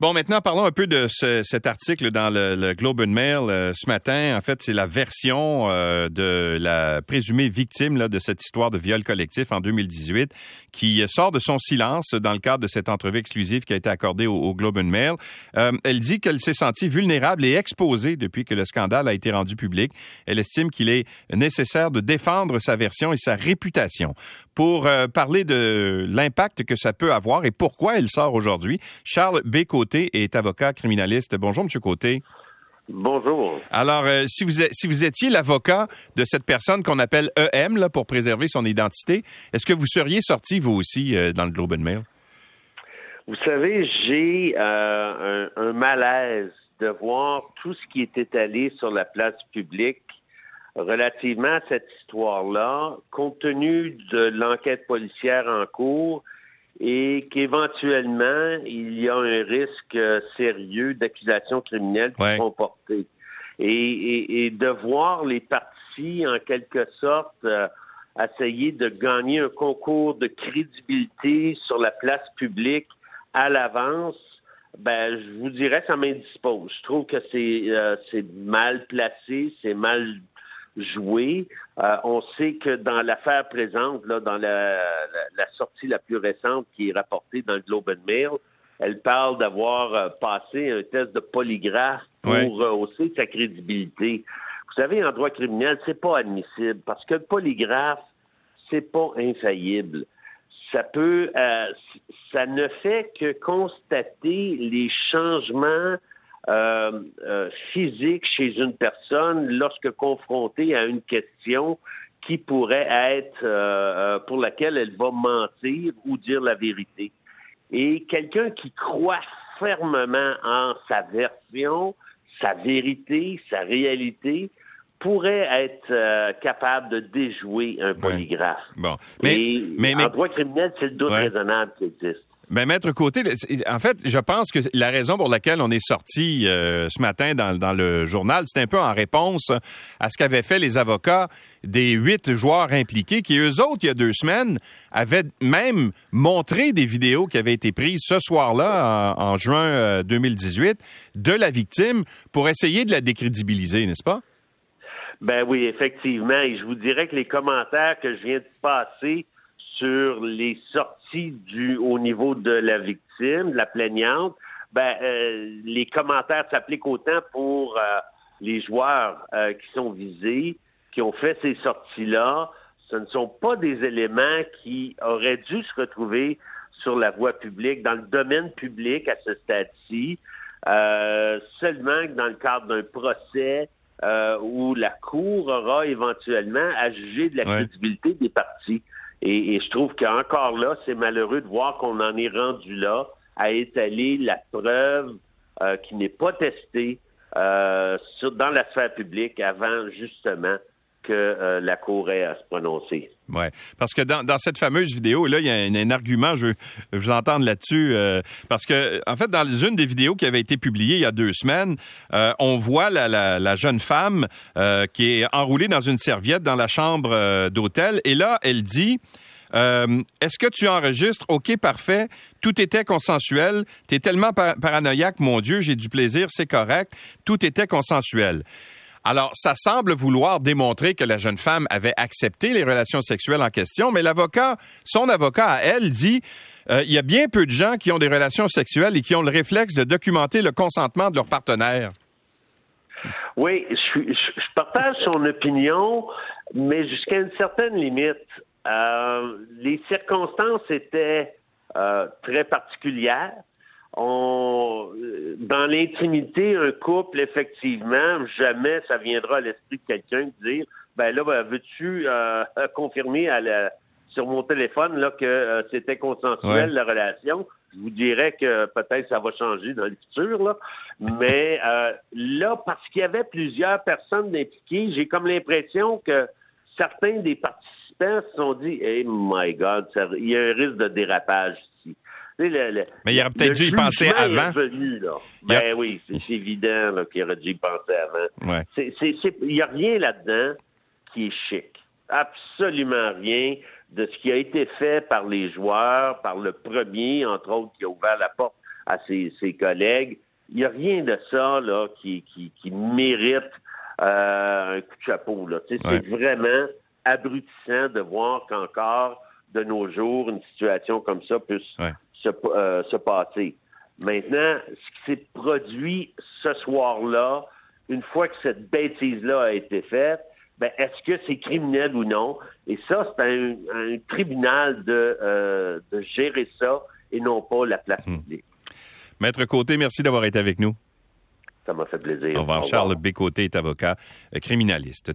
Bon, maintenant, parlons un peu de cet article dans le, Globe and Mail euh, ce matin. En fait, c'est la version euh, de la présumée victime là, de cette histoire de viol collectif en 2018 qui sort de son silence dans le cadre de cette entrevue exclusive qui a été accordée au, Globe and Mail. Euh, elle dit qu'elle s'est sentie vulnérable et exposée depuis que le scandale a été rendu public. Elle estime qu'il est nécessaire de défendre sa version et sa réputation. Pour parler de l'impact que ça peut avoir et pourquoi elle sort aujourd'hui, Charles Béco Côté est avocat criminaliste. Bonjour, Monsieur Côté. Bonjour. Alors, euh, si, vous, si vous étiez l'avocat de cette personne qu'on appelle EM là, pour préserver son identité, est-ce que vous seriez sorti, vous aussi, euh, dans le Globe and Mail? Vous savez, j'ai euh, un, un, malaise de voir tout ce qui est étalé sur la place publique relativement à cette histoire-là, compte tenu de l'enquête policière en cours et qu'éventuellement, il y a un risque euh, sérieux d'accusation criminelle qui seront portées. Et, de voir les partis, en quelque sorte, euh, essayer de gagner un concours de crédibilité sur la place publique à l'avance, ben, je vous dirais, ça m'indispose. Je trouve que c'est euh, c'est mal placé, c'est mal joué. Euh, on sait que dans l'affaire présente, là, dans la, sortie la plus récente qui est rapportée dans le Globe and Mail, elle parle d'avoir euh, passé un test de polygraphe pour euh, hausser sa crédibilité. Vous savez, en droit criminel, c'est pas admissible parce que le polygraphe, c'est pas infaillible. Ça peut, ça ne fait que constater les changements euh, euh, physique chez une personne lorsque confrontée à une question qui pourrait être euh, pour laquelle elle va mentir ou dire la vérité. Et quelqu'un qui croit fermement en sa version, sa vérité, sa réalité, pourrait être capable de déjouer un polygraphe. Bon. Mais, mais, en droit criminel, c'est le doute raisonnable qui existe. Ben, Maître Côté, en fait, je pense que la raison pour laquelle on est sorti euh, ce matin dans, dans le journal, c'est un peu en réponse à ce qu'avaient fait les avocats des huit joueurs impliqués, qui eux autres, il y a deux semaines, avaient même montré des vidéos qui avaient été prises ce soir-là, en, juin 2018, euh, de la victime pour essayer de la décrédibiliser, n'est-ce pas? Ben oui, effectivement. Et je vous dirais que les commentaires que je viens de passer sur les sorties du au niveau de la victime, de la plaignante, ben euh, les commentaires s'appliquent autant pour euh, les joueurs euh, qui sont visés, qui ont fait ces sorties-là. Ce ne sont pas des éléments qui auraient dû se retrouver sur la voie publique, dans le domaine public à ce stade-ci, seulement dans le cadre d'un procès où la Cour aura éventuellement à juger de la crédibilité des parties. Et, je trouve qu'encore là, c'est malheureux de voir qu'on en est rendu là à étaler la preuve euh, qui n'est pas testée euh, dans la sphère publique avant justement que euh, la Cour ait à se prononcer. Oui, parce que dans, cette fameuse vidéo, là, il y a un, argument, je, je vous entends là-dessus, parce que, en fait, dans une des vidéos qui avait été publiée il y a deux semaines, on voit la, la jeune femme qui est enroulée dans une serviette dans la chambre d'hôtel, et là, elle dit... Euh, est-ce que tu enregistres? OK, parfait. Tout était consensuel. Tu es tellement paranoïaque, mon Dieu, j'ai du plaisir, c'est correct. Tout était consensuel. Alors, ça semble vouloir démontrer que la jeune femme avait accepté les relations sexuelles en question, mais l'avocat, son avocat à elle, dit euh, il y a bien peu de gens qui ont des relations sexuelles et qui ont le réflexe de documenter le consentement de leur partenaire. Oui, je, je partage son opinion, mais jusqu'à une certaine limite. Euh, les circonstances étaient euh, très particulières. On, dans l'intimité, un couple, effectivement, jamais ça viendra à l'esprit de quelqu'un de dire, ben là, ben, veux-tu euh, confirmer à la, sur mon téléphone là que c'était consensuel la relation? Je vous dirais que peut-être ça va changer dans le futur là, mais là, parce qu'il y avait plusieurs personnes impliquées, j'ai comme l'impression que certains des participants se sont dit, hey my God, il y a un risque de dérapage mais il aurait peut-être dû y penser avant. Ben oui, c'est évident qu'il aurait dû y penser avant. Il n'y a rien là-dedans qui est chic. Absolument rien de ce qui a été fait par les joueurs, par le premier, entre autres, qui a ouvert la porte à ses, collègues. Il n'y a rien de ça là, qui, qui, mérite euh, un coup de chapeau. C'est vraiment abrutissant de voir qu'encore de nos jours, une situation comme ça puisse se, euh, se passer. Maintenant, ce qui s'est produit ce soir-là, une fois que cette bêtise-là a été faite, ben, est-ce que c'est criminel ou non? Et ça, c'est un, un, tribunal de, euh, de, gérer ça et non pas la place hmm. publique. Maître Côté, merci d'avoir été avec nous. Ça m'a fait plaisir. Au revoir. Charles Bécoté est avocat euh, criminaliste.